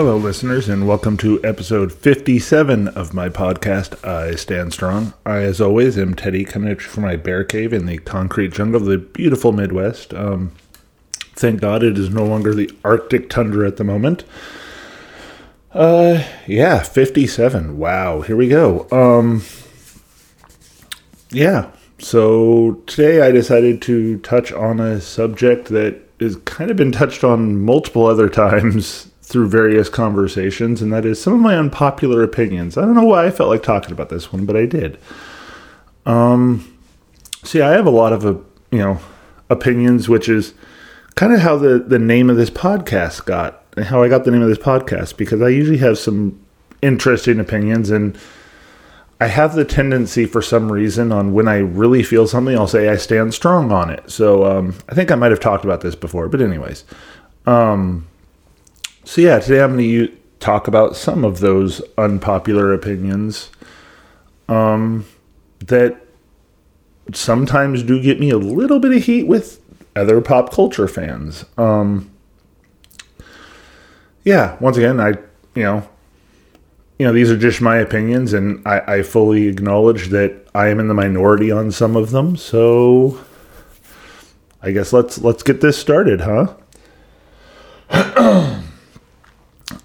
Hello, listeners, and welcome to episode 57 of my podcast, I Stand Strong. I, as always, am Teddy, coming at you from my bear cave in the concrete jungle of the beautiful Midwest. Um, thank God it is no longer the Arctic tundra at the moment. Uh, yeah, 57. Wow, here we go. Um, yeah, so today I decided to touch on a subject that has kind of been touched on multiple other times through various conversations, and that is some of my unpopular opinions. I don't know why I felt like talking about this one, but I did. Um, see, I have a lot of, uh, you know, opinions, which is kind of how the, the name of this podcast got, and how I got the name of this podcast, because I usually have some interesting opinions, and I have the tendency for some reason on when I really feel something, I'll say I stand strong on it. So um, I think I might have talked about this before, but anyways. Um, so yeah, today I'm going to talk about some of those unpopular opinions um, that sometimes do get me a little bit of heat with other pop culture fans. Um, yeah, once again, I you know, you know, these are just my opinions, and I, I fully acknowledge that I am in the minority on some of them. So, I guess let's let's get this started, huh?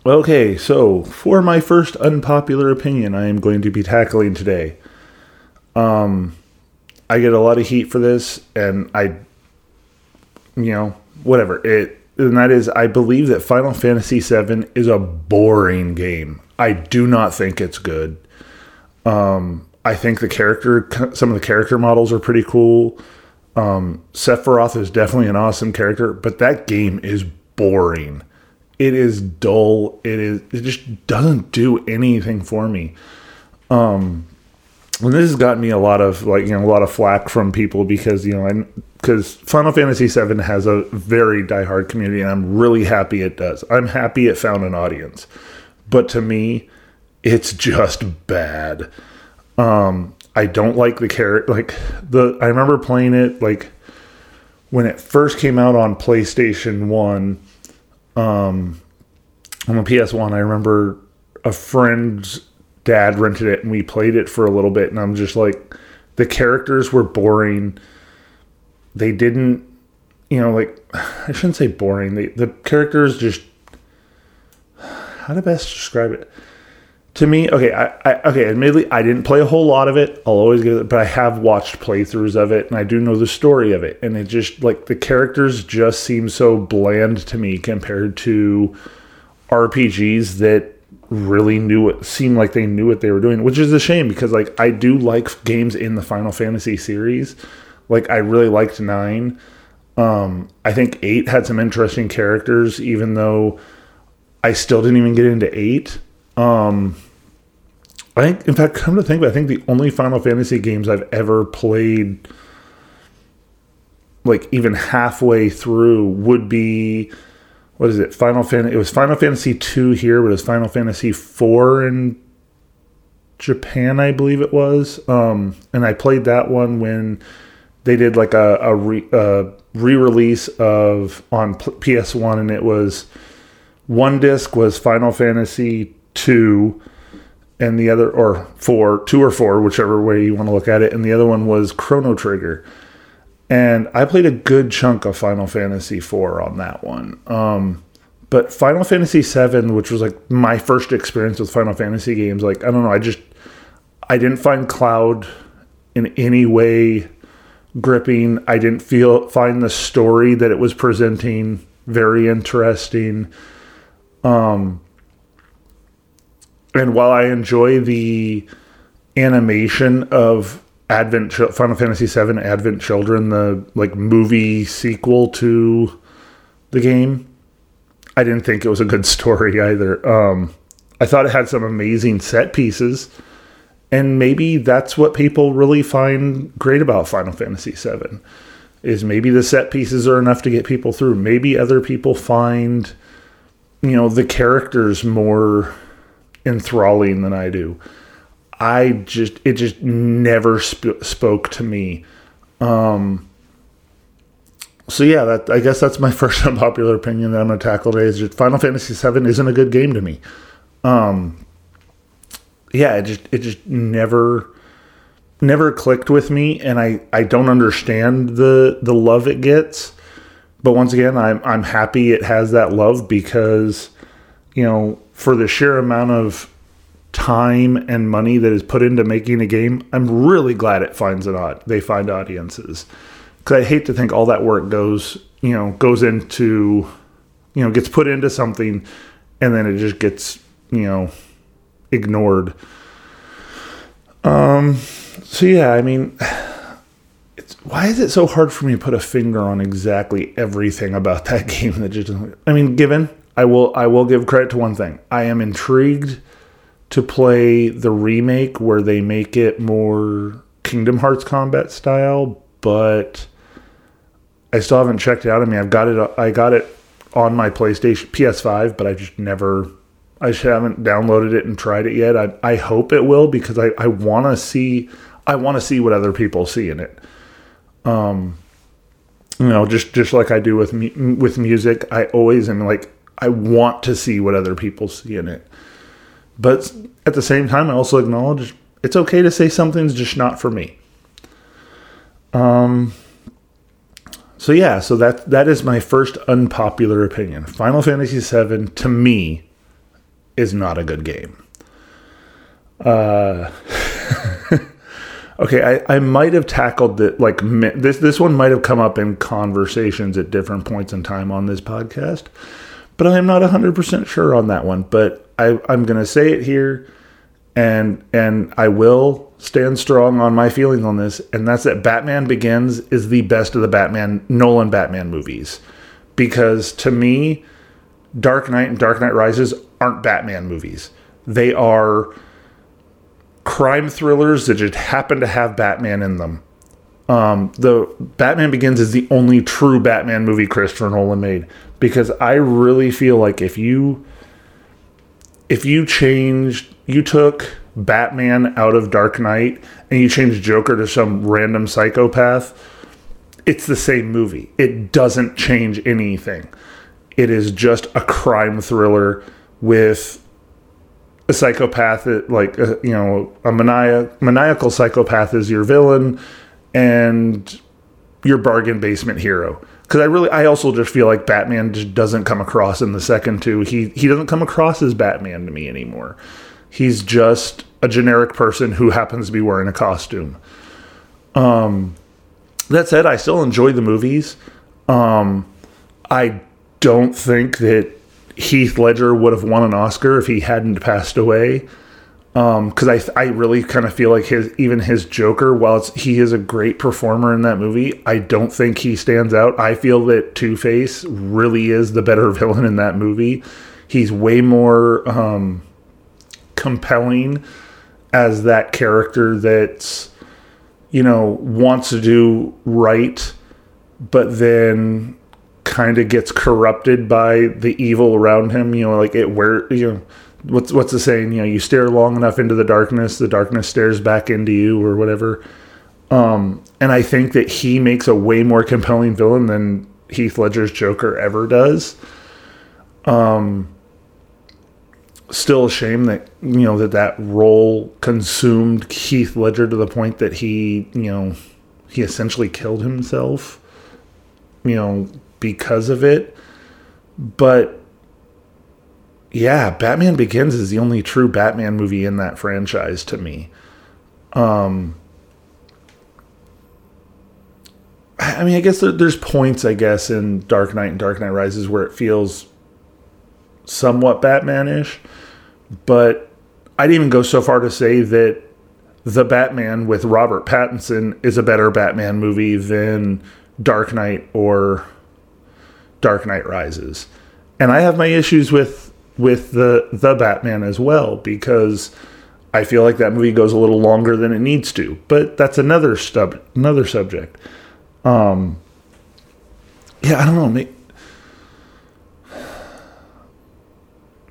Okay, so for my first unpopular opinion, I am going to be tackling today. Um, I get a lot of heat for this, and I, you know, whatever it, and that is, I believe that Final Fantasy VII is a boring game. I do not think it's good. Um, I think the character, some of the character models are pretty cool. Um, Sephiroth is definitely an awesome character, but that game is boring it is dull. It is it just doesn't do anything for me. Um and this has gotten me a lot of like you know a lot of flack from people because you know because Final Fantasy VII has a very diehard community and I'm really happy it does. I'm happy it found an audience, but to me, it's just bad. Um, I don't like the character. Like the I remember playing it like when it first came out on PlayStation One um, on the PS1, I remember a friend's dad rented it and we played it for a little bit, and I'm just like, the characters were boring. They didn't, you know, like I shouldn't say boring. They, the characters just how to best describe it to me, okay, I, I, okay, admittedly, I didn't play a whole lot of it. I'll always get it, but I have watched playthroughs of it, and I do know the story of it. And it just like the characters just seem so bland to me compared to RPGs that really knew it seemed like they knew what they were doing, which is a shame because like I do like games in the Final Fantasy series. Like I really liked nine. Um, I think eight had some interesting characters, even though I still didn't even get into eight. Um, I think, in fact, come to think of it, I think the only Final Fantasy games I've ever played, like even halfway through, would be what is it? Final Fantasy. It was Final Fantasy two here, but it was Final Fantasy four in Japan, I believe it was. Um, and I played that one when they did like a, a, re, a re-release of on PS one, and it was one disc was Final Fantasy two and the other or four, two or four, whichever way you want to look at it, and the other one was Chrono Trigger. And I played a good chunk of Final Fantasy IV on that one. Um, but Final Fantasy VII, which was like my first experience with Final Fantasy games, like I don't know, I just I didn't find Cloud in any way gripping. I didn't feel find the story that it was presenting very interesting. Um, and while I enjoy the animation of Advent Final Fantasy VII Advent Children, the like movie sequel to the game, I didn't think it was a good story either. Um, I thought it had some amazing set pieces, and maybe that's what people really find great about Final Fantasy VII. Is maybe the set pieces are enough to get people through. Maybe other people find, you know, the characters more enthralling than I do. I just it just never sp- spoke to me. Um, so yeah, that I guess that's my first unpopular opinion that I'm going to tackle today. Is just Final Fantasy VII isn't a good game to me. Um, yeah, it just it just never never clicked with me, and I I don't understand the the love it gets. But once again, I'm I'm happy it has that love because you know for the sheer amount of time and money that is put into making a game, I'm really glad it finds an odd they find audiences. Because I hate to think all that work goes you know goes into you know gets put into something and then it just gets you know ignored. Um. So yeah, I mean, it's why is it so hard for me to put a finger on exactly everything about that game that just? I mean, given I will I will give credit to one thing. I am intrigued to play the remake where they make it more Kingdom Hearts combat style, but I still haven't checked it out. I mean, I've got it I got it on my PlayStation PS5, but I just never I just haven't downloaded it and tried it yet. I, I hope it will because I, I want to see I want to see what other people see in it. Um, you know, just just like I do with with music, I always am like I want to see what other people see in it. But at the same time, I also acknowledge it's okay to say something's just not for me. Um. So yeah, so that that is my first unpopular opinion. Final Fantasy VII to me is not a good game. Uh, okay, I, I might have tackled it like this. This one might have come up in conversations at different points in time on this podcast, but I am not hundred percent sure on that one. But I, I'm going to say it here, and and I will stand strong on my feelings on this, and that's that Batman Begins is the best of the Batman Nolan Batman movies, because to me Dark Knight and Dark Knight Rises aren't Batman movies. They are crime thrillers that just happen to have Batman in them. Um, the Batman Begins is the only true Batman movie Christopher Nolan made because I really feel like if you if you changed you took Batman out of Dark Knight and you changed Joker to some random psychopath, it's the same movie. It doesn't change anything. It is just a crime thriller with a psychopath, like uh, you know, a maniac, maniacal psychopath is your villain, and your bargain basement hero. Because I really, I also just feel like Batman just doesn't come across in the second two. He he doesn't come across as Batman to me anymore. He's just a generic person who happens to be wearing a costume. Um, that said, I still enjoy the movies. Um, I don't think that Heath Ledger would have won an Oscar if he hadn't passed away. Because um, I, I really kind of feel like his even his Joker, while he is a great performer in that movie, I don't think he stands out. I feel that Two Face really is the better villain in that movie. He's way more um, compelling as that character that's you know wants to do right, but then kind of gets corrupted by the evil around him. You know, like it where you know what's what's the saying? You know, you stare long enough into the darkness, the darkness stares back into you, or whatever. Um, and I think that he makes a way more compelling villain than Heath Ledger's Joker ever does. Um, still a shame that you know that that role consumed Heath Ledger to the point that he you know he essentially killed himself. You know, because of it. But yeah, Batman Begins is the only true Batman movie in that franchise to me. Um, I mean, I guess there's points, I guess, in Dark Knight and Dark Knight Rises where it feels somewhat Batman-ish, but I'd even go so far to say that the Batman with Robert Pattinson is a better Batman movie than Dark Knight or Dark Knight Rises. And I have my issues with with the the Batman as well because I feel like that movie goes a little longer than it needs to. But that's another stub another subject. Um yeah, I don't know. Maybe,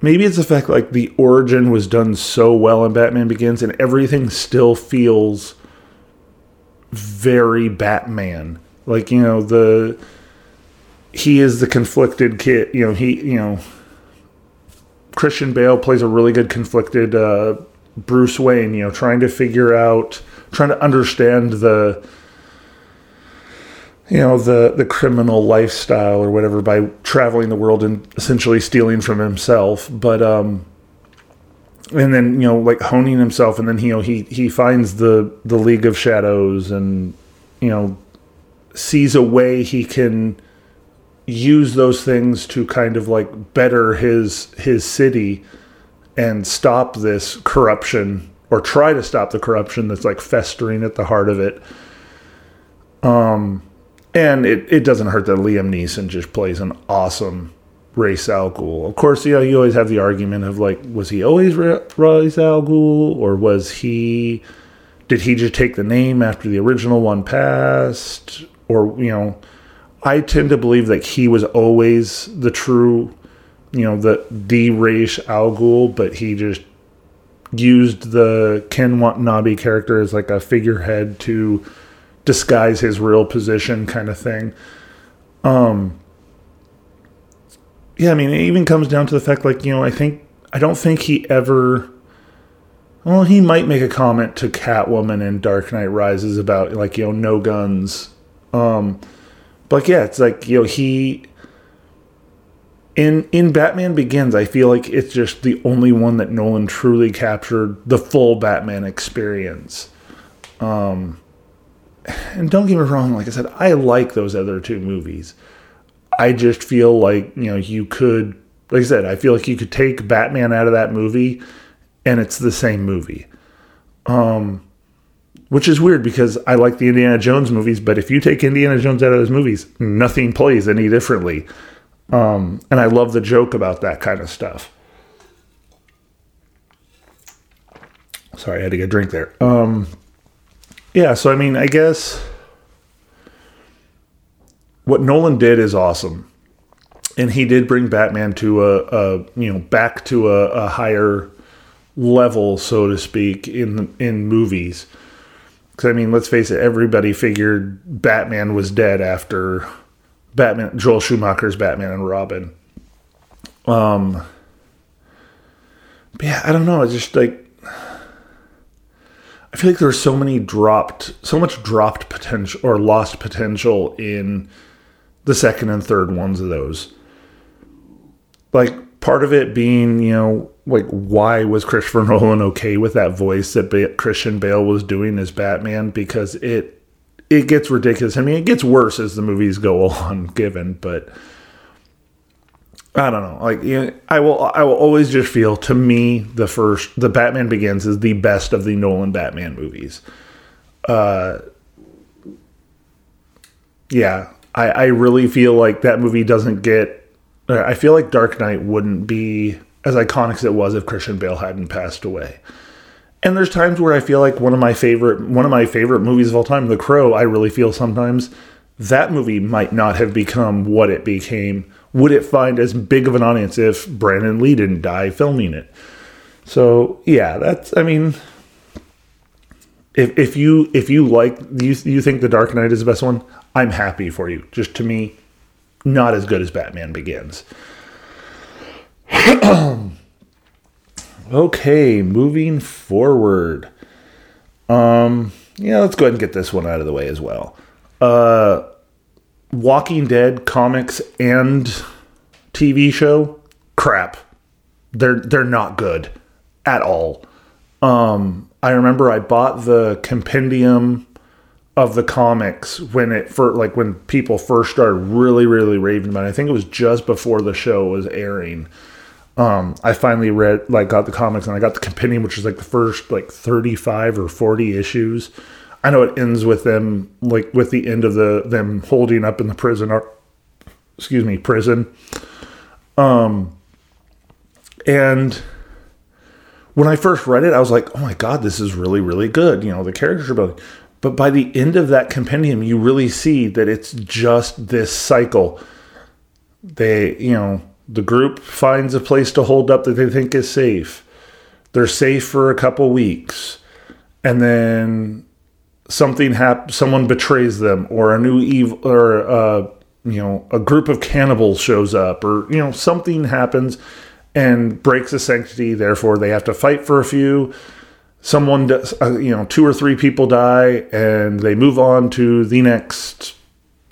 maybe it's the fact like the origin was done so well in Batman Begins and everything still feels very Batman. Like, you know, the he is the conflicted kid. You know, he you know Christian Bale plays a really good conflicted uh, Bruce Wayne. You know, trying to figure out, trying to understand the you know the the criminal lifestyle or whatever by traveling the world and essentially stealing from himself but um and then you know like honing himself and then you know he he finds the the league of shadows and you know sees a way he can use those things to kind of like better his his city and stop this corruption or try to stop the corruption that's like festering at the heart of it um and it, it doesn't hurt that Liam Neeson just plays an awesome Ra's al Ghul. Of course, you know, you always have the argument of like, was he always Ra's al Ghul, or was he? Did he just take the name after the original one passed? Or you know, I tend to believe that he was always the true, you know, the the Ra's al Ghul, but he just used the Ken Watanabe character as like a figurehead to disguise his real position kind of thing. Um yeah, I mean, it even comes down to the fact like, you know, I think I don't think he ever well, he might make a comment to Catwoman in Dark Knight Rises about like, you know, no guns. Um but yeah, it's like, you know, he in in Batman Begins, I feel like it's just the only one that Nolan truly captured the full Batman experience. Um and don't get me wrong, like I said, I like those other two movies. I just feel like, you know, you could, like I said, I feel like you could take Batman out of that movie and it's the same movie. Um, which is weird because I like the Indiana Jones movies, but if you take Indiana Jones out of those movies, nothing plays any differently. Um, and I love the joke about that kind of stuff. Sorry, I had to get a drink there. Um, yeah, so I mean, I guess what Nolan did is awesome. And he did bring Batman to a, a you know, back to a, a, higher level, so to speak, in in movies. Because I mean, let's face it, everybody figured Batman was dead after Batman, Joel Schumacher's Batman and Robin. Um, yeah, I don't know. It's just like I feel like there's so many dropped, so much dropped potential or lost potential in the second and third ones of those. Like part of it being, you know, like why was Christopher Nolan okay with that voice that ba- Christian Bale was doing as Batman? Because it it gets ridiculous. I mean, it gets worse as the movies go on, given, but I don't know. Like you know, I will I will always just feel to me the first the Batman Begins is the best of the Nolan Batman movies. Uh yeah, I I really feel like that movie doesn't get I feel like Dark Knight wouldn't be as iconic as it was if Christian Bale hadn't passed away. And there's times where I feel like one of my favorite one of my favorite movies of all time, The Crow, I really feel sometimes that movie might not have become what it became would it find as big of an audience if Brandon Lee didn't die filming it? So yeah, that's I mean, if if you if you like you you think the Dark Knight is the best one, I'm happy for you. Just to me, not as good as Batman Begins. okay, moving forward. Um, yeah, let's go ahead and get this one out of the way as well. Uh, Walking Dead comics and TV show, crap. They're they're not good at all. Um, I remember I bought the compendium of the comics when it for like when people first started really really raving about it. I think it was just before the show was airing. Um, I finally read like got the comics and I got the compendium, which is like the first like thirty five or forty issues. I know it ends with them like with the end of the them holding up in the prison or excuse me prison. Um, and when I first read it, I was like, oh my god, this is really really good. You know, the characters are building. But by the end of that compendium, you really see that it's just this cycle. They, you know, the group finds a place to hold up that they think is safe. They're safe for a couple weeks. And then something happens, someone betrays them, or a new evil, or uh, you know a group of cannibals shows up or you know something happens and breaks the sanctity therefore they have to fight for a few someone does, uh, you know two or three people die and they move on to the next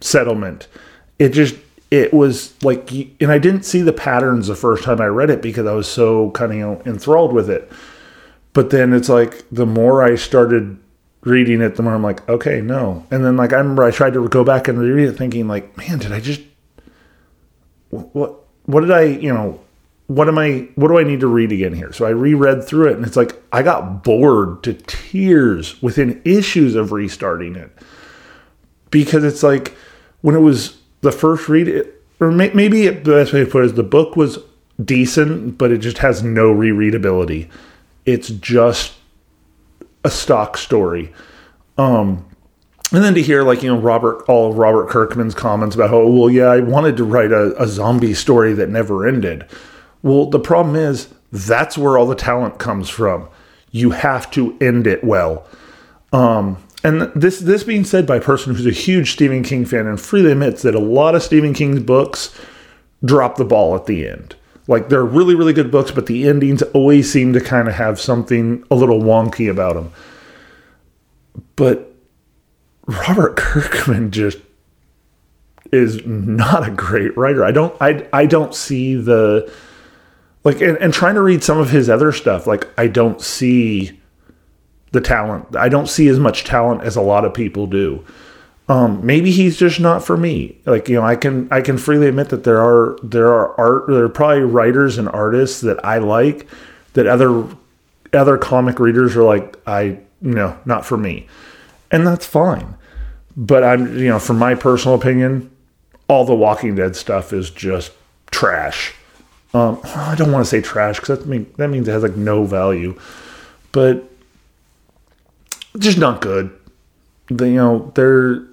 settlement. It just it was like and i didn't see the patterns the first time i read it because i was so kind of you know enthralled with it. But then it's like the more i started reading it the more i'm like okay no. And then like i remember i tried to go back and reread it thinking like man did i just what what did i you know what am i what do i need to read again here so i reread through it and it's like i got bored to tears within issues of restarting it because it's like when it was the first read, it, or may, maybe the best way to put it is the book was decent, but it just has no rereadability. It's just a stock story. Um, and then to hear like you know Robert all of Robert Kirkman's comments about oh well yeah I wanted to write a, a zombie story that never ended. Well, the problem is that's where all the talent comes from. You have to end it well. Um, and this this being said by a person who's a huge Stephen King fan and freely admits that a lot of Stephen King's books drop the ball at the end. Like they're really really good books, but the endings always seem to kind of have something a little wonky about them. But Robert Kirkman just is not a great writer. I don't I I don't see the like and, and trying to read some of his other stuff, like I don't see the talent. I don't see as much talent as a lot of people do. Um, maybe he's just not for me. Like you know, I can I can freely admit that there are there are art there are probably writers and artists that I like that other other comic readers are like I you know not for me, and that's fine. But I'm you know from my personal opinion, all the Walking Dead stuff is just trash. Um, I don't want to say trash because that mean that means it has like no value, but just not good. The, you know, they're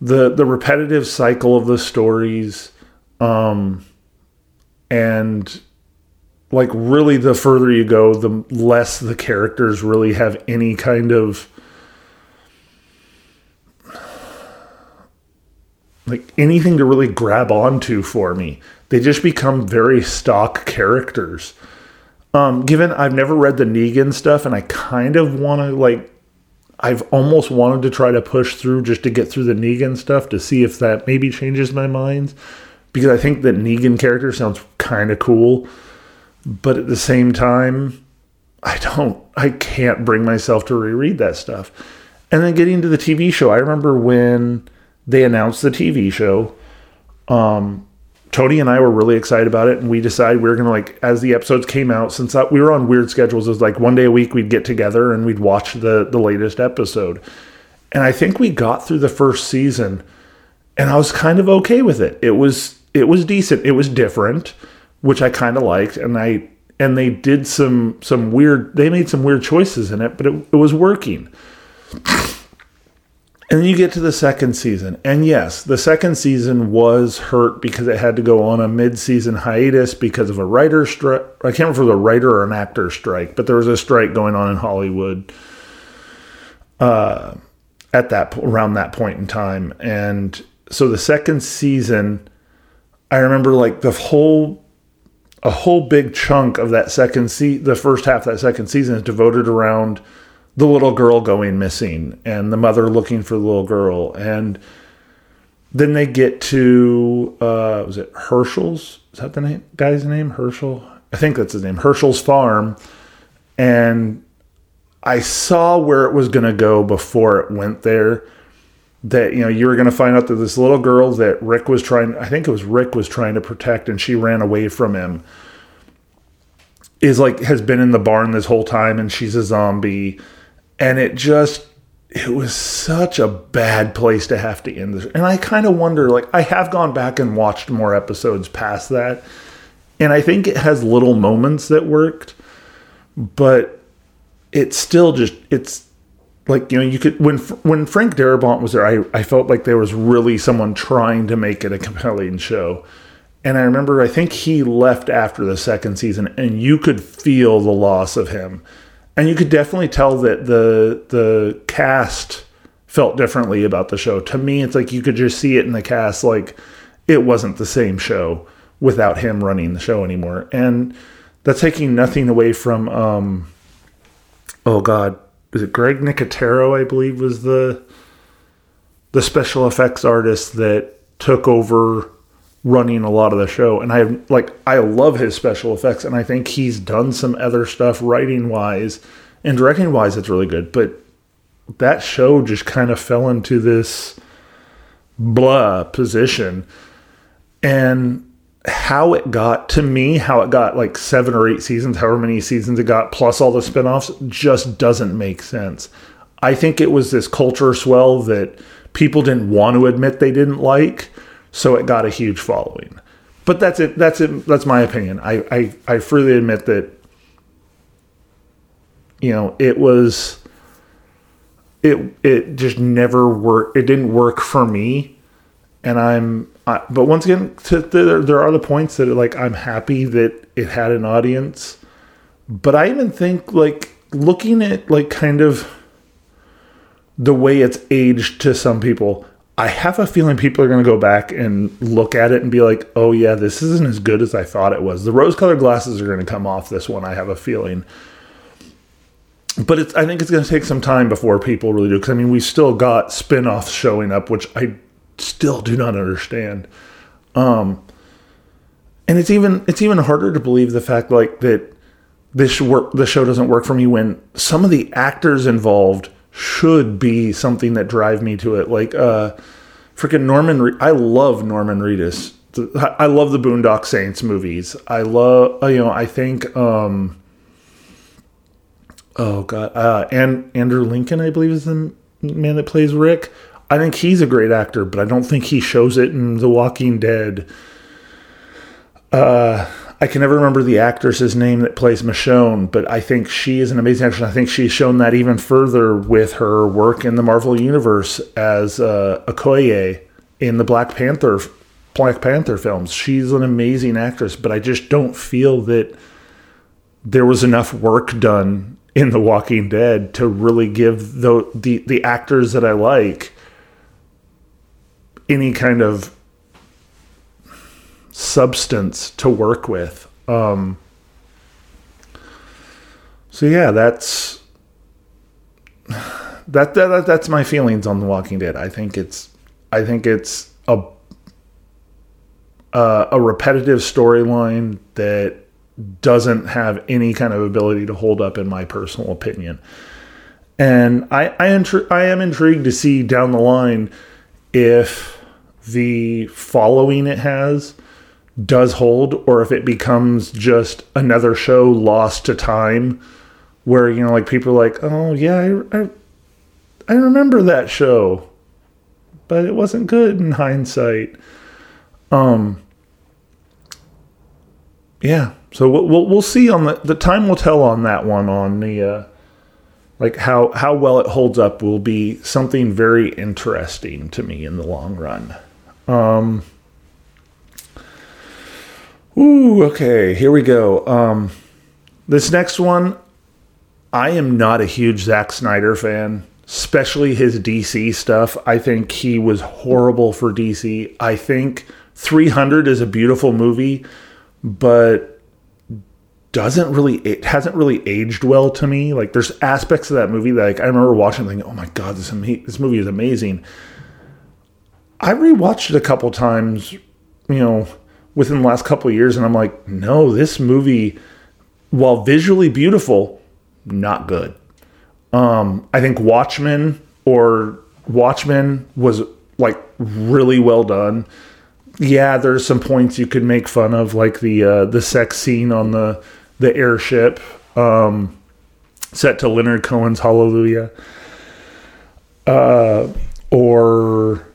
the the repetitive cycle of the stories, um, and like really, the further you go, the less the characters really have any kind of like anything to really grab onto for me. They just become very stock characters. Um, given I've never read the Negan stuff, and I kind of want to like, I've almost wanted to try to push through just to get through the Negan stuff to see if that maybe changes my mind, because I think that Negan character sounds kind of cool, but at the same time, I don't, I can't bring myself to reread that stuff. And then getting to the TV show, I remember when they announced the TV show. Um, Tony and I were really excited about it, and we decided we were gonna like as the episodes came out. Since we were on weird schedules, it was like one day a week we'd get together and we'd watch the the latest episode. And I think we got through the first season, and I was kind of okay with it. It was it was decent. It was different, which I kind of liked, and I and they did some some weird. They made some weird choices in it, but it, it was working. And then you get to the second season. And yes, the second season was hurt because it had to go on a mid season hiatus because of a writer strike. I can't remember if it was a writer or an actor strike, but there was a strike going on in Hollywood uh, at that around that point in time. And so the second season, I remember like the whole a whole big chunk of that second se- the first half of that second season is devoted around the little girl going missing and the mother looking for the little girl. And then they get to uh was it Hershel's is that the name guy's name? Hershel? I think that's his name. Hershel's farm. And I saw where it was going to go before it went there that you know you were going to find out that this little girl that Rick was trying I think it was Rick was trying to protect and she ran away from him is like has been in the barn this whole time and she's a zombie and it just it was such a bad place to have to end this. And I kind of wonder, like, I have gone back and watched more episodes past that, and I think it has little moments that worked, but it's still just it's like you know you could when when Frank Darabont was there, I I felt like there was really someone trying to make it a compelling show. And I remember, I think he left after the second season, and you could feel the loss of him and you could definitely tell that the the cast felt differently about the show. To me, it's like you could just see it in the cast, like it wasn't the same show without him running the show anymore. And that's taking nothing away from, um, oh God, is it Greg Nicotero? I believe was the the special effects artist that took over running a lot of the show. And I have like I love his special effects, and I think he's done some other stuff writing wise and directing wise. It's really good, but that show just kind of fell into this blah position, and how it got to me, how it got like seven or eight seasons, however many seasons it got, plus all the spinoffs, just doesn't make sense. I think it was this culture swell that people didn't want to admit they didn't like so it got a huge following. But that's it. That's it. That's my opinion. I, I, I freely admit that, you know, it was, it, it just never worked. It didn't work for me. And I'm, I, but once again, to, there, there are the points that like, I'm happy that it had an audience. But I even think like looking at like kind of the way it's aged to some people, I have a feeling people are going to go back and look at it and be like, oh, yeah, this isn't as good as I thought it was. The rose colored glasses are going to come off this one, I have a feeling. But I think it's going to take some time before people really do. Because, I mean, we've still got spin offs showing up, which I still do not understand. Um, and it's even it's even harder to believe the fact like that this work the show doesn't work for me when some of the actors involved should be something that drive me to it. Like uh freaking Norman Re- I love Norman Reedus. I love the Boondock Saints movies. I love uh, you know, I think um oh god, uh and Andrew Lincoln I believe is the man that plays Rick. I think he's a great actor, but I don't think he shows it in The Walking Dead. Uh I can never remember the actress's name that plays Michonne, but I think she is an amazing actress. I think she's shown that even further with her work in the Marvel Universe as uh, Okoye in the Black Panther Black Panther films. She's an amazing actress, but I just don't feel that there was enough work done in The Walking Dead to really give the the, the actors that I like any kind of substance to work with. Um, so yeah, that's that, that that's my feelings on The Walking Dead. I think it's I think it's a uh, a repetitive storyline that doesn't have any kind of ability to hold up in my personal opinion. And I I, intri- I am intrigued to see down the line if the following it has does hold or if it becomes just another show lost to time where you know like people are like oh yeah I, I, I remember that show but it wasn't good in hindsight. Um yeah so we'll, we'll, we'll see on the the time will tell on that one on the uh like how how well it holds up will be something very interesting to me in the long run. Um Ooh, okay, here we go. Um, this next one, I am not a huge Zack Snyder fan, especially his DC stuff. I think he was horrible for DC. I think 300 is a beautiful movie, but doesn't really it hasn't really aged well to me. Like there's aspects of that movie that like I remember watching thinking, "Oh my god, this ama- this movie is amazing." I rewatched it a couple times, you know, within the last couple years, and I'm like, no, this movie, while visually beautiful, not good. Um, I think Watchmen or Watchmen was like really well done. Yeah, there's some points you could make fun of, like the uh, the sex scene on the the airship, um, set to Leonard Cohen's Hallelujah, uh, or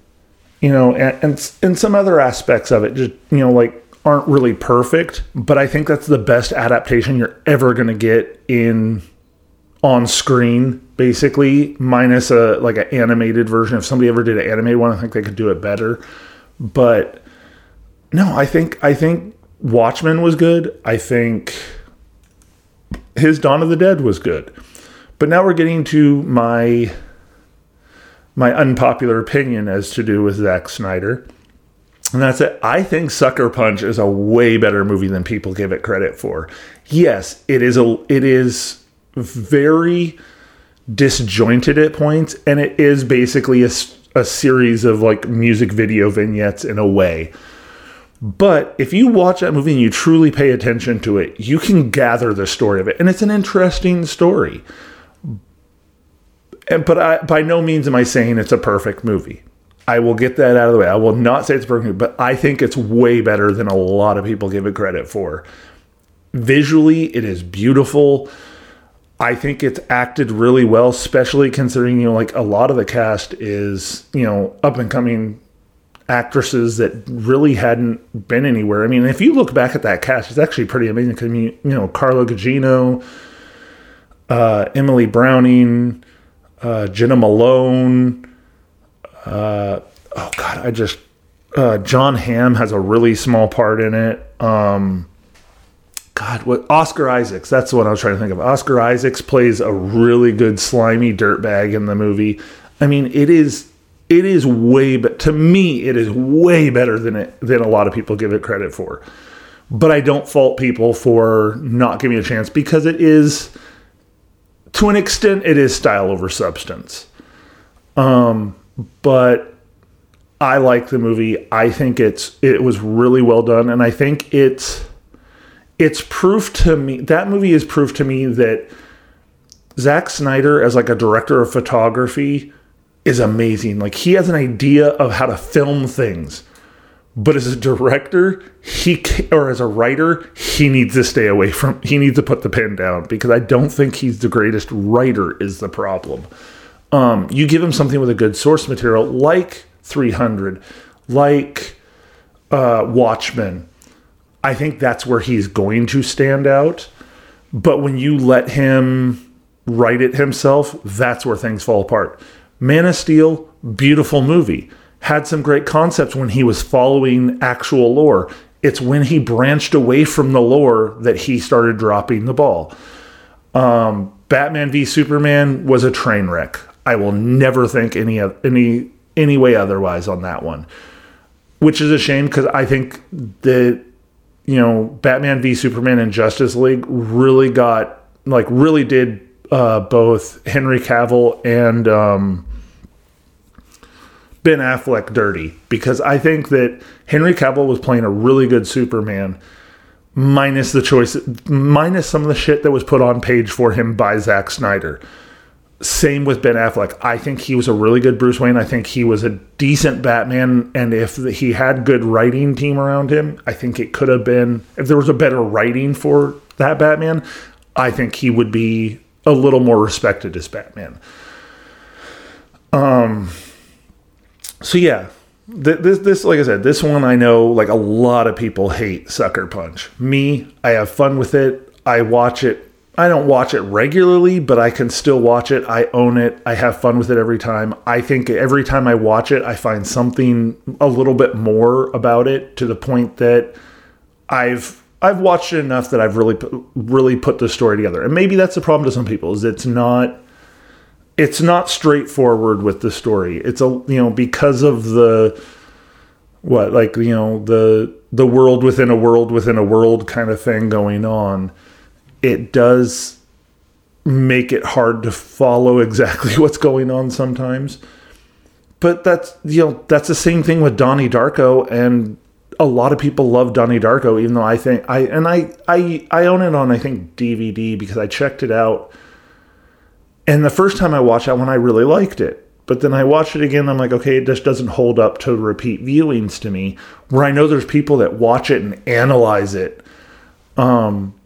you know, and, and and some other aspects of it, just you know, like aren't really perfect. But I think that's the best adaptation you're ever gonna get in on screen, basically, minus a like an animated version. If somebody ever did an animated one, I think they could do it better. But no, I think I think Watchmen was good. I think his Dawn of the Dead was good. But now we're getting to my my unpopular opinion as to do with Zack Snyder. And that's it. I think Sucker Punch is a way better movie than people give it credit for. Yes, it is a it is very disjointed at points and it is basically a, a series of like music video vignettes in a way. But if you watch that movie and you truly pay attention to it, you can gather the story of it. And it's an interesting story. And, but I, by no means am I saying it's a perfect movie. I will get that out of the way. I will not say it's perfect, but I think it's way better than a lot of people give it credit for. Visually, it is beautiful. I think it's acted really well, especially considering, you know, like a lot of the cast is, you know, up and coming actresses that really hadn't been anywhere. I mean, if you look back at that cast, it's actually pretty amazing. Because, you know, Carla Gugino, uh, Emily Browning, uh, Jena Malone, uh, oh God, I just uh, Jon Hamm has a really small part in it. Um, God, what Oscar Isaacs? That's what I was trying to think of. Oscar Isaacs plays a really good slimy dirtbag in the movie. I mean, it is it is way but to me it is way better than it than a lot of people give it credit for. But I don't fault people for not giving it a chance because it is to an extent it is style over substance. Um, but I like the movie. I think it's it was really well done, and I think it's it's proof to me that movie is proof to me that Zack Snyder as like a director of photography is amazing. Like he has an idea of how to film things, but as a director, he or as a writer, he needs to stay away from. He needs to put the pen down because I don't think he's the greatest writer. Is the problem? Um, you give him something with a good source material like 300, like uh, Watchmen. I think that's where he's going to stand out. But when you let him write it himself, that's where things fall apart. Man of Steel, beautiful movie. Had some great concepts when he was following actual lore. It's when he branched away from the lore that he started dropping the ball. Um, Batman v Superman was a train wreck. I will never think any any any way otherwise on that one, which is a shame because I think that you know Batman v Superman and Justice League really got like really did uh, both Henry Cavill and um, Ben Affleck dirty because I think that Henry Cavill was playing a really good Superman minus the choice minus some of the shit that was put on page for him by Zack Snyder. Same with Ben Affleck. I think he was a really good Bruce Wayne. I think he was a decent Batman. And if he had good writing team around him, I think it could have been, if there was a better writing for that Batman, I think he would be a little more respected as Batman. Um, so yeah, this this like I said, this one I know like a lot of people hate Sucker Punch. Me, I have fun with it. I watch it I don't watch it regularly, but I can still watch it. I own it. I have fun with it every time. I think every time I watch it, I find something a little bit more about it to the point that I've I've watched it enough that I've really really put the story together. And maybe that's the problem to some people is it's not it's not straightforward with the story. It's a you know because of the what like you know the the world within a world within a world kind of thing going on it does make it hard to follow exactly what's going on sometimes. But that's you know that's the same thing with Donnie Darko, and a lot of people love Donnie Darko, even though I think I and I I I own it on I think DVD because I checked it out, and the first time I watched that one I really liked it. But then I watched it again. I'm like, okay, it just doesn't hold up to repeat viewings to me. Where I know there's people that watch it and analyze it. Um,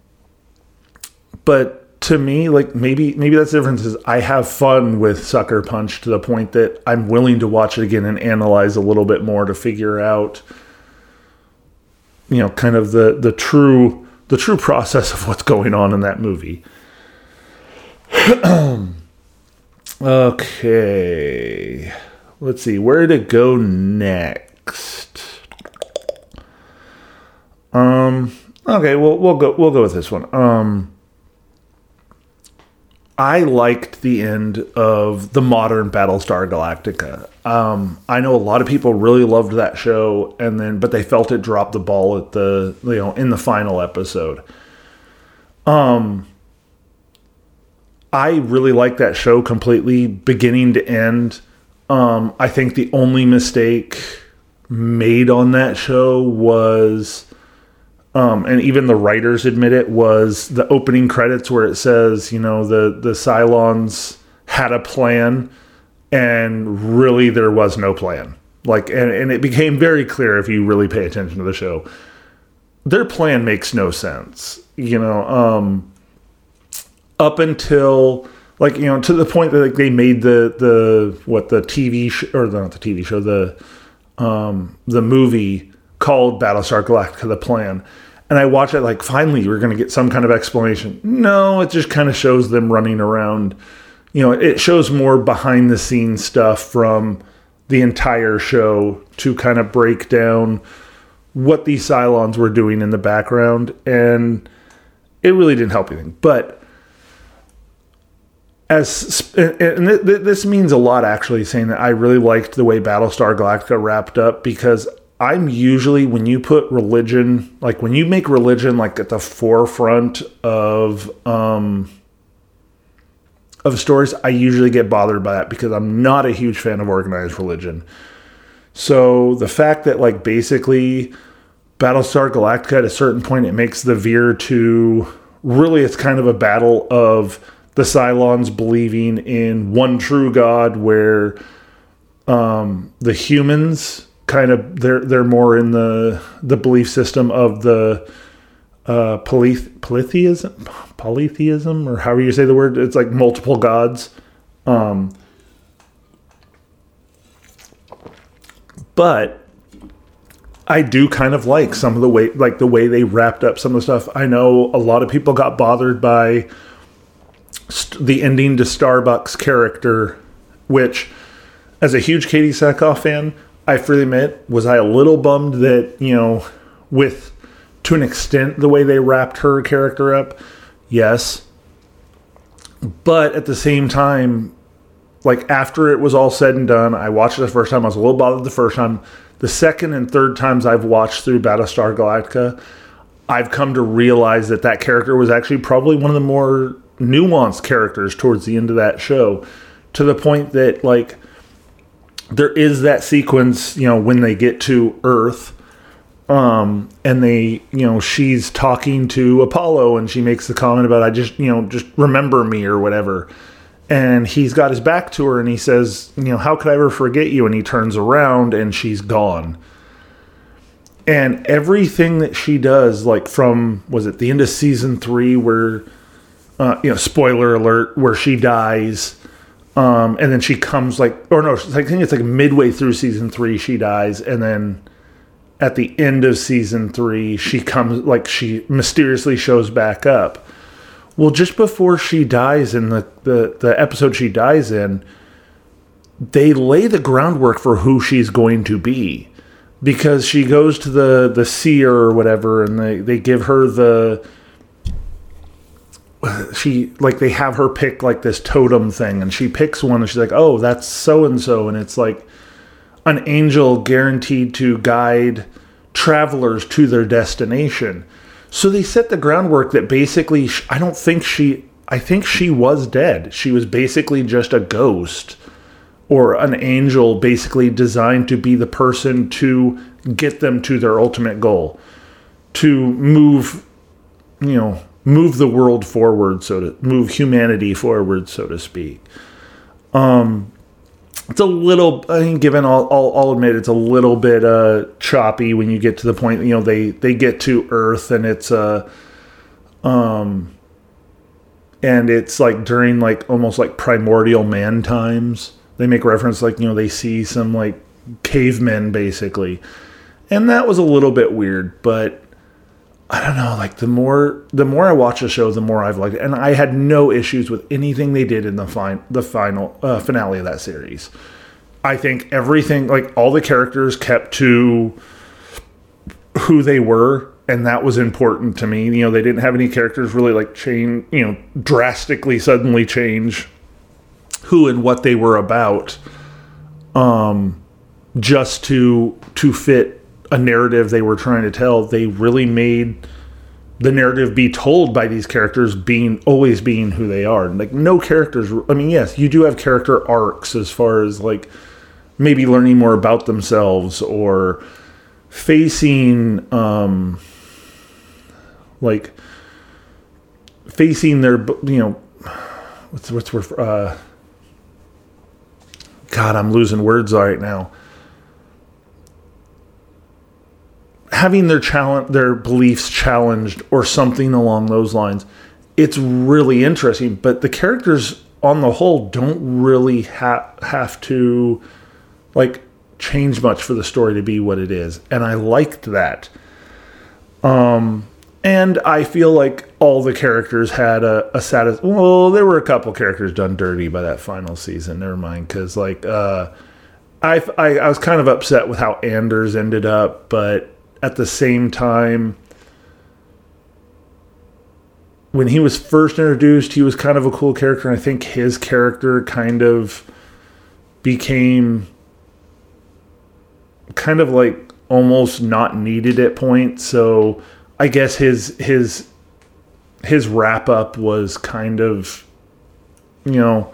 but to me, like maybe maybe that's the difference is I have fun with Sucker Punch to the point that I'm willing to watch it again and analyze a little bit more to figure out you know kind of the the true the true process of what's going on in that movie. okay. Let's see where to go next. Um okay, well we'll go we'll go with this one. Um I liked the end of the modern Battlestar Galactica. Um, I know a lot of people really loved that show, and then but they felt it dropped the ball at the you know in the final episode. Um, I really like that show completely, beginning to end. Um, I think the only mistake made on that show was um, and even the writers admit it was the opening credits where it says, you know, the the Cylons had a plan, and really there was no plan. Like, and, and it became very clear if you really pay attention to the show, their plan makes no sense. You know, um, up until like you know to the point that like, they made the the what the TV sh- or not the TV show the um, the movie called Battlestar Galactica: The Plan. And I watch it like finally we're going to get some kind of explanation. No, it just kind of shows them running around. You know, it shows more behind the scenes stuff from the entire show to kind of break down what these Cylons were doing in the background and it really didn't help anything. But as and this means a lot actually saying that I really liked the way Battlestar Galactica wrapped up because I'm usually when you put religion, like when you make religion like at the forefront of um of stories, I usually get bothered by that because I'm not a huge fan of organized religion. So the fact that like basically Battlestar Galactica at a certain point it makes the veer to really it's kind of a battle of the Cylons believing in one true God where um, the humans kind of they're they're more in the the belief system of the uh, polyth- polytheism, polytheism, or however you say the word. It's like multiple gods. Um, but I do kind of like some of the way, like the way they wrapped up some of the stuff. I know a lot of people got bothered by st- the ending to Starbuck's character, which, as a huge Katee Sackhoff fan, I freely admit, was I a little bummed that, you know, with to an extent the way they wrapped her character up? Yes. But at the same time, like after it was all said and done, I watched it the first time. I was a little bothered the first time. The second and third times I've watched through Battlestar Galactica, I've come to realize that that character was actually probably one of the more nuanced characters towards the end of that show to the point that like there is that sequence, you know, when they get to Earth, um, and they, you know, she's talking to Apollo, and she makes the comment about, "I just, you know, just remember me" or whatever. And he's got his back to her, and he says, "You know, how could I ever forget you?" And he turns around, and she's gone. And everything that she does, like from was it the end of season three, where, uh, you know, spoiler alert, where she dies um, and then she comes like, or no, I think it's like midway through season three, she dies, and then at the end of season three, she comes like she mysteriously shows back up. Well, just before she dies in the, the, the episode she dies in, they lay the groundwork for who she's going to be because she goes to the the seer or whatever and they, they give her the she like they have her pick like this totem thing and she picks one and she's like oh that's so and so and it's like an angel guaranteed to guide travelers to their destination. So they set the groundwork that basically i don't think she i think she was dead. She was basically just a ghost or an angel basically designed to be the person to get them to their ultimate goal to move you know move the world forward, so to move humanity forward, so to speak. Um, it's a little, I think, given all, I'll, I'll admit, it's a little bit uh, choppy when you get to the point. You know, they they get to Earth and it's uh, um, and it's like during like almost like primordial man times. They make reference like you know they see some like cavemen basically, and that was a little bit weird, but I don't know, like the more the more I watch the show, the more I've liked it, and I had no issues with anything they did in the fine the final uh, finale of that series. I think everything, like all the characters, kept to who they were. and that was important to me. You know, they didn't have any characters really like change, you know, drastically suddenly change who and what they were about um just to to fit a narrative they were trying to tell. They really made the narrative be told by these characters being always being who they are. Like no characters I mean, yes, you do have character arcs as far as like maybe learning more about themselves or facing um like facing their you know what's what's uh god i'm losing words right now having their challenge their beliefs challenged or something along those lines it's really interesting. But the characters on the whole don't really ha- have to like change much for the story to be what it is. And i liked that. Um and i feel like all the characters had a, a well there were a couple characters done dirty by that final season. Never mind. Because like uh I, I i was kind of upset with how anders ended up but at the same time when he was first introduced he was kind of a cool character and i think his character kind of became kind of like almost not needed at points. So I guess his his his wrap up was kind of you know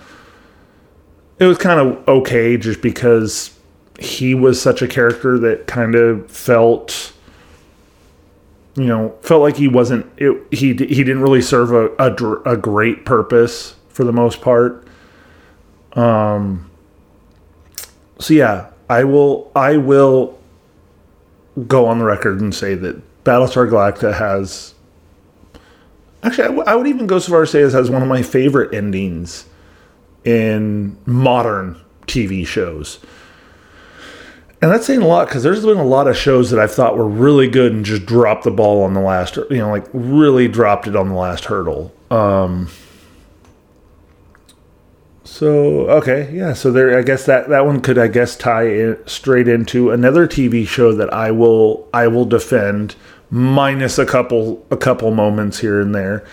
it was kind of okay just because he was such a character that kind of felt you know felt like he wasn't it, he he didn't really serve a, a, a great purpose for the most part um so yeah I will I will go on the record and say that Battlestar Galactica has actually I, w- I would even go so far as to say it has one of my favorite endings in modern TV shows. And that's saying a lot because there's been a lot of shows that I've thought were really good and just dropped the ball on the last, you know, like really dropped it on the last hurdle. Um, so okay, yeah. So there, I guess that that one could, I guess, tie in straight into another TV show that I will I will defend, minus a couple a couple moments here and there,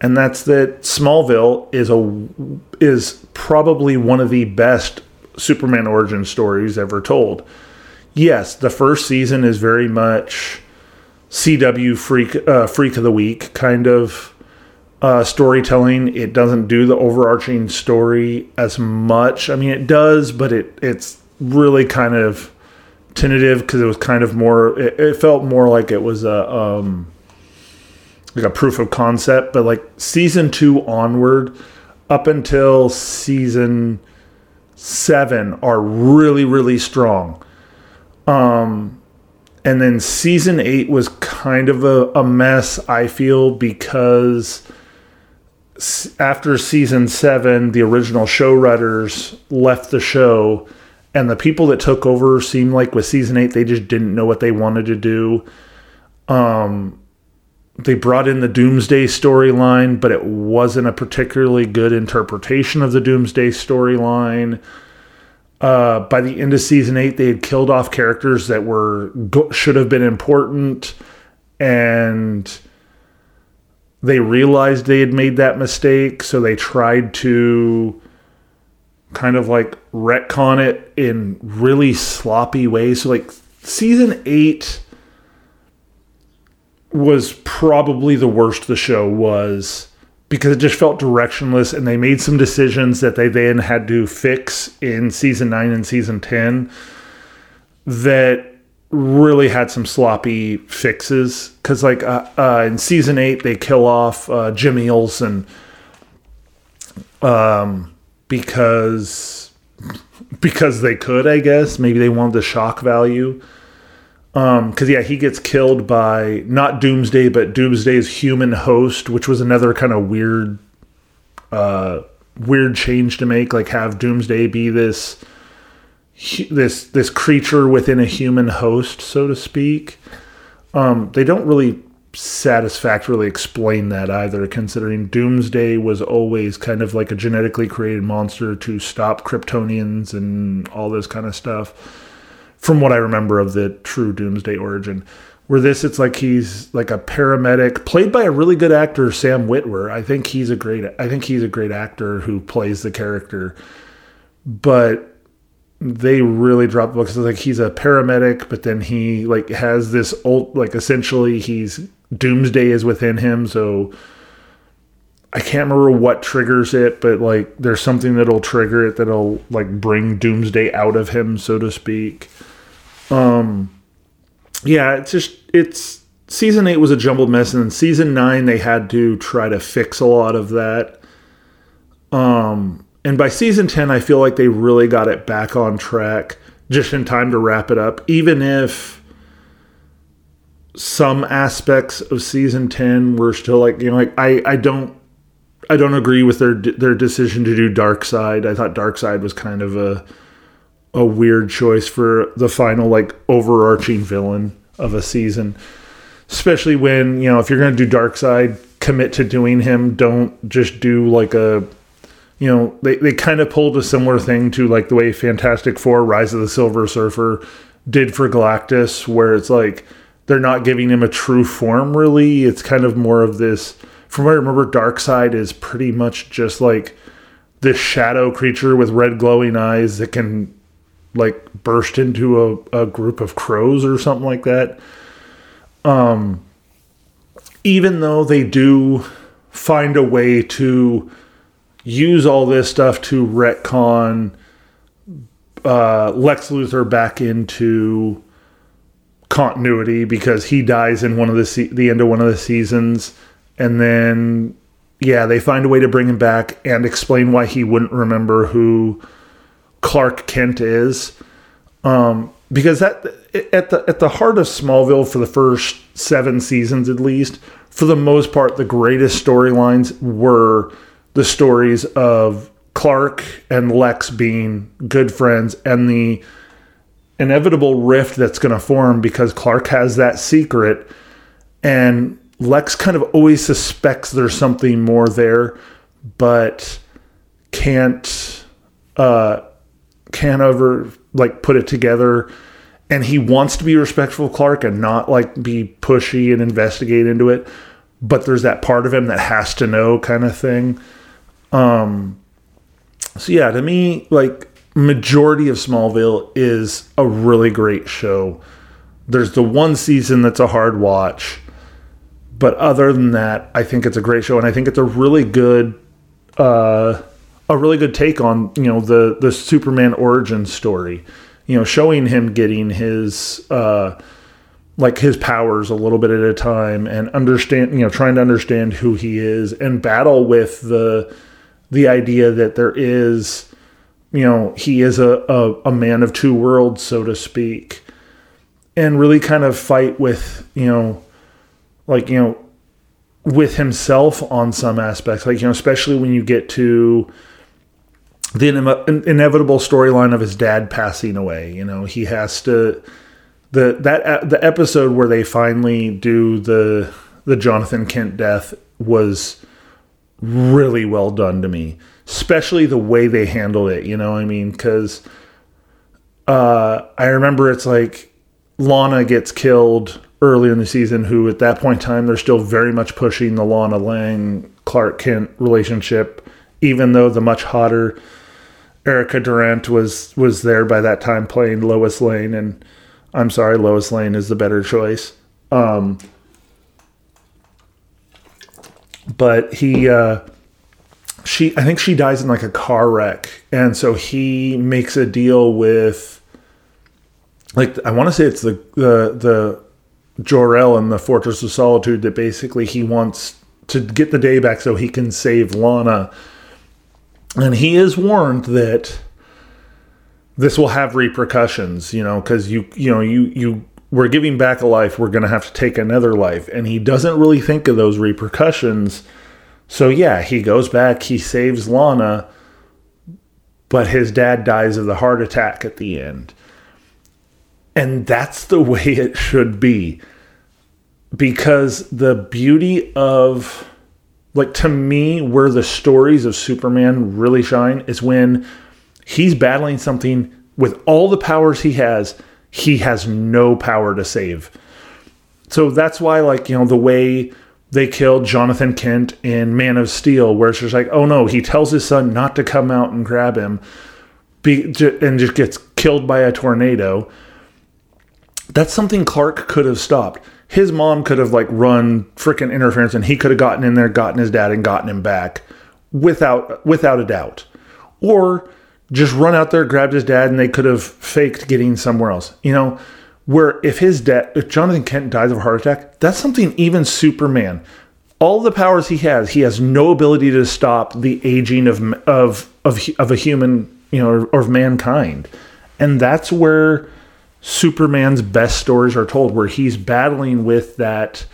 and that's that Smallville is a is probably one of the best Superman origin stories ever told. Yes, the first season is very much CW freak uh, freak of the week kind of uh, storytelling. It doesn't do the overarching story as much. I mean, it does, but it it's really kind of tentative because it was kind of more. It, it, felt more like it was a um, like a proof of concept. But like season two onward, up until season seven, are really really strong. Um, and then season eight was kind of a, a mess. I feel because after season seven, the original showrunners left the show, and the people that took over seemed like with season eight, they just didn't know what they wanted to do. Um, they brought in the Doomsday storyline, but it wasn't a particularly good interpretation of the Doomsday storyline. Uh, by the end of season eight, they had killed off characters that were should have been important, and they realized they had made that mistake, so they tried to kind of like retcon it in really sloppy ways. So, like, season eight was probably the worst the show was because it just felt directionless and they made some decisions that they then had to fix in season 9 and season 10 that really had some sloppy fixes. Because like uh, uh, in season eight they kill off uh, Jimmy Olsen um, because because they could I guess. Maybe they wanted the shock value because um, yeah he gets killed by not Doomsday but Doomsday's human host which was another kind of weird uh, weird change to make like have Doomsday be this this this creature within a human host, so to speak. Um, they don't really satisfactorily explain that either, considering Doomsday was always kind of like a genetically created monster to stop Kryptonians and all this kind of stuff. From what I remember of the true Doomsday origin, Where this, it's like he's like a paramedic, played by a really good actor, Sam Witwer. I think he's a great. I think he's a great actor who plays the character. But they really drop the book. So like he's a paramedic, but then he like has this old like essentially he's doomsday is within him. So I can't remember what triggers it, but like there's something that'll trigger it that'll like bring doomsday out of him, so to speak. Um yeah, it's just it's season eight was a jumbled mess, and then season nine they had to try to fix a lot of that. Um, and by season ten, I feel like they really got it back on track just in time to wrap it up, even if some aspects of season 10 were still like you know like I I don't I don't agree with their their decision to do Darkseid. I thought Darkseid was kind of a a weird choice for the final like overarching villain of a season. Especially when, you know, if you're going to do Darkseid, commit to doing him. Don't just do like a you know, they, they kind of pulled a similar thing to like the way Fantastic Four Rise of the Silver Surfer did for Galactus, where it's like they're not giving him a true form really. It's kind of more of this from what I remember, Darkseid is pretty much just like this shadow creature with red glowing eyes that can like burst into a, a group of crows or something like that. Um, even though they do find a way to use all this stuff to retcon uh, Lex Luthor back into continuity because he dies in one of the se- the end of one of the seasons, and then yeah, they find a way to bring him back and explain why he wouldn't remember who Clark Kent is. Um, because that at the at the heart of Smallville for the first seven seasons at least, for the most part, the greatest storylines were the stories of Clark and Lex being good friends and the inevitable rift that's going to form because Clark has that secret and Lex kind of always suspects there's something more there but can't uh can't ever like put it together and he wants to be respectful of Clark and not like be pushy and investigate into it but there's that part of him that has to know kind of thing um so yeah to me like majority of Smallville is a really great show. There's the one season that's a hard watch, but other than that, I think it's a great show, and I think it's a really good, uh, a really good take on you know the the Superman origin story. You know, showing him getting his uh, like his powers a little bit at a time, and understand you know trying to understand who he is, and battle with the the idea that there is you know, he is a, a, a man of two worlds, so to speak, and really kind of fight with, you know, like, you know, with himself on some aspects, like, you know, especially when you get to the ine- inevitable storyline of his dad passing away, you know, he has to, the, that, the episode where they finally do the, the Jonathan Kent death was really well done to me especially the way they handled it. You know, I mean, because uh, I remember it's like Lana gets killed early in the season. Who at that point in time they're still very much pushing the Lana Lang Clark Kent relationship, even though the much hotter Erica Durance was was there by that time playing Lois Lane, and I'm sorry, Lois Lane is the better choice. Um, but he. Uh, she I think she dies in like a car wreck, and so he makes a deal with like I want to say it's the the the Jor-El and the Fortress of Solitude that basically he wants to get the day back so he can save Lana, and he is warned that this will have repercussions, you know, because you you know you you we're giving back a life, we're going to have to take another life, and he doesn't really think of those repercussions so yeah, he goes back, he saves Lana, but his dad dies of the heart attack at the end. And that's the way it should be. Because the beauty of like to me where the stories of Superman really shine is when he's battling something with all the powers he has, he has no power to save. so that's why like you know the way they killed Jonathan Kent in Man of Steel, where it's just like, oh no, he tells his son not to come out and grab him, be, and just gets killed by a tornado. That's something Clark could have stopped. His mom could have like run freaking interference, and he could have gotten in there, gotten his dad, and gotten him back without without a doubt. Or just run out there, grabbed his dad, and they could have faked getting somewhere else. You know, where if his dad, if Jonathan Kent dies of a heart attack, that's something even Superman, all the powers he has, he has no ability to stop the aging of of of of a human, you know, or, or of mankind, and that's where Superman's best stories are told, where he's battling with that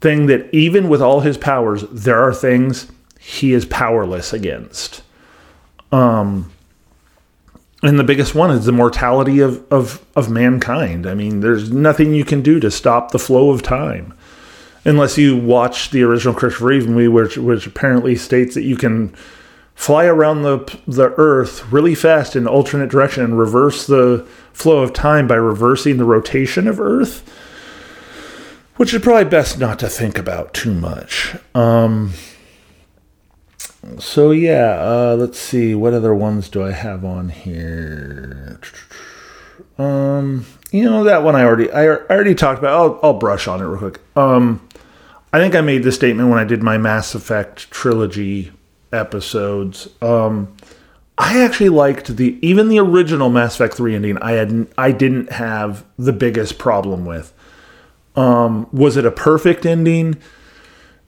thing that even with all his powers, there are things he is powerless against. Um, and the biggest one is the mortality of, of, of mankind. I mean, there's nothing you can do to stop the flow of time. Unless you watch the original Christopher Reeve movie, which, which apparently states that you can fly around the, the Earth really fast in alternate direction and reverse the flow of time by reversing the rotation of Earth, which is probably best not to think about too much. Um, so yeah, uh, let's see what other ones do I have on here. Um, you know that one I already I already talked about. I'll, I'll brush on it real quick. Um, I think I made this statement when I did my Mass Effect trilogy episodes. Um, I actually liked the even the original Mass Effect three ending. I had I didn't have the biggest problem with. Um, was it a perfect ending?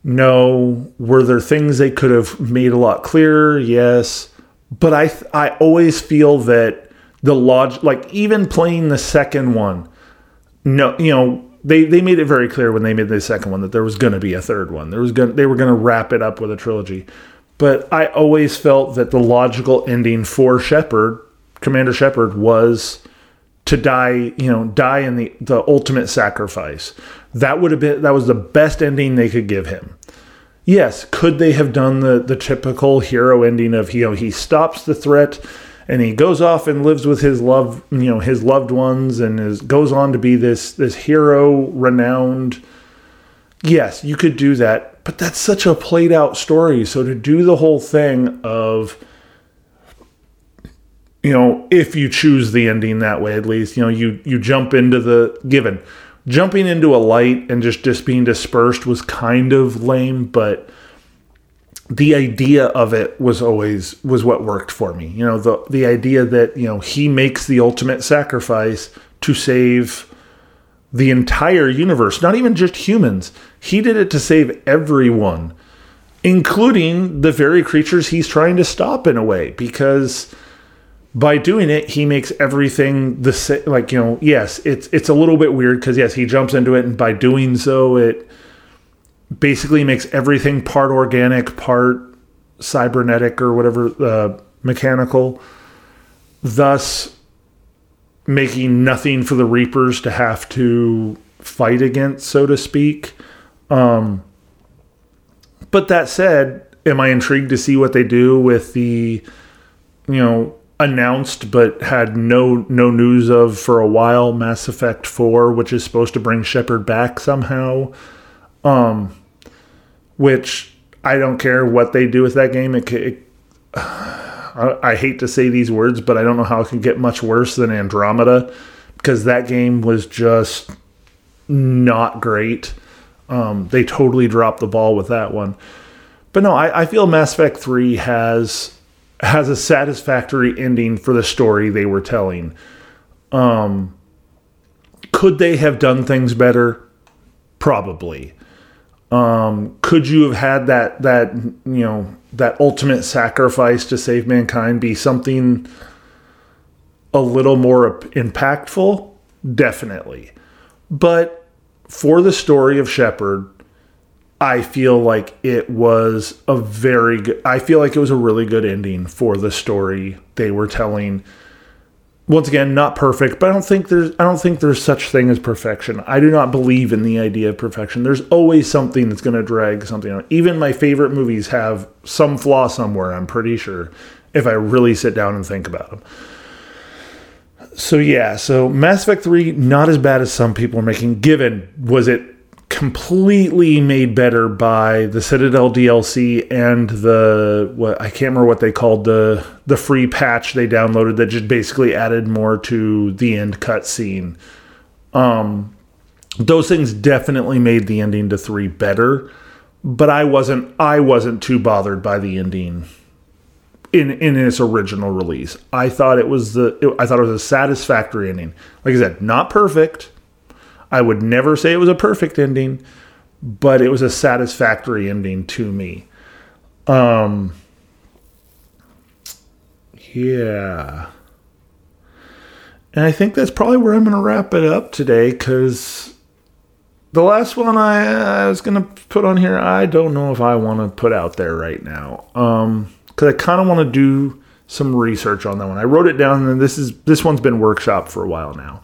No. Were there things they could have made a lot clearer? Yes. But I I always feel that the log like even playing the second one, no, you know, they they made it very clear when they made the second one that there was going to be a third one. There was going they were going to wrap it up with a trilogy. But I always felt that the logical ending for Shepard, Commander Shepard was to die, you know, die in the the ultimate sacrifice. That would have been that was the best ending they could give him. Yes, could they have done the the typical hero ending of you know he stops the threat and he goes off and lives with his love you know his loved ones and is goes on to be this this hero renowned. Yes, you could do that, but that's such a played out story. So to do the whole thing of you know, if you choose the ending that way, at least, you know, you you jump into the given jumping into a light and just just being dispersed was kind of lame, but the idea of it was always was what worked for me. You know, the the idea that, you know, he makes the ultimate sacrifice to save the entire universe, not even just humans. He did it to save everyone, including the very creatures he's trying to stop in a way because by doing it, he makes everything the same. Like you know, yes, it's it's a little bit weird because yes, he jumps into it, and by doing so, it basically makes everything part organic, part cybernetic, or whatever uh, mechanical. Thus, making nothing for the Reapers to have to fight against, so to speak. Um, but that said, am I intrigued to see what they do with the, you know, announced but had no no news of for a while Mass Effect 4 which is supposed to bring Shepard back somehow um which I don't care what they do with that game it, it I, hate to say these words but I don't know how it can get much worse than Andromeda because that game was just not great um they totally dropped the ball with that one but no I, I feel Mass Effect 3 has has a satisfactory ending for the story they were telling. Um, could they have done things better? Probably. Um, could you have had that that you know that ultimate sacrifice to save mankind be something a little more impactful? Definitely. But for the story of Shepard, I feel like it was a very good I feel like it was a really good ending for the story they were telling. Once again, not perfect, but I don't think there's I don't think there's such thing as perfection. I do not believe in the idea of perfection. There's always something that's going to drag something out. Even my favorite movies have some flaw somewhere, I'm pretty sure, if I really sit down and think about them. so yeah, so Mass Effect 3 not as bad as some people are making given was it completely made better by the Citadel DLC and the what I can't remember what they called the the free patch they downloaded that just basically added more to the end cutscene. Um those things definitely made the ending to 3 better, but I wasn't I wasn't too bothered by the ending in in its original release. I thought it was the it, I thought it was a satisfactory ending. Like I said, not perfect. I would never say it was a perfect ending, but it was a satisfactory ending to me. Um yeah. And I think that's probably where I'm going to wrap it up today cuz the last one I, I was going to put on here, I don't know if I want to put out there right now. Um because I kind of want to do some research on that one. I wrote it down, and this is this one's been workshop for a while now.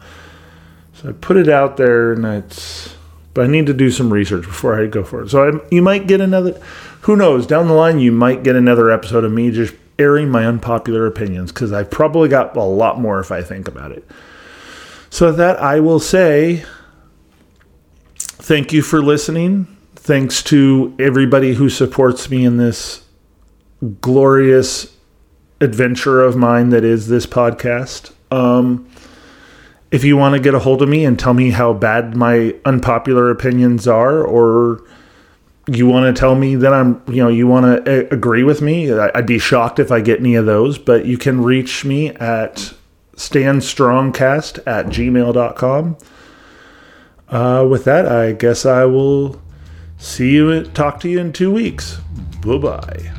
So I put it out there, and it's but I need to do some research before I go for it. So I, you might get another. Who knows? Down the line, you might get another episode of me just airing my unpopular opinions because I've probably got a lot more if I think about it. So with that I will say, thank you for listening. Thanks to everybody who supports me in this glorious adventure of mine that is this podcast. Um, if you want to get a hold of me and tell me how bad my unpopular opinions are, or you want to tell me that I'm, you know, you want to a- agree with me, I'd be shocked if I get any of those. But you can reach me at standstrongcast at gmail.com. Uh, with that, I guess I will see you, talk to you in two weeks. Bye bye.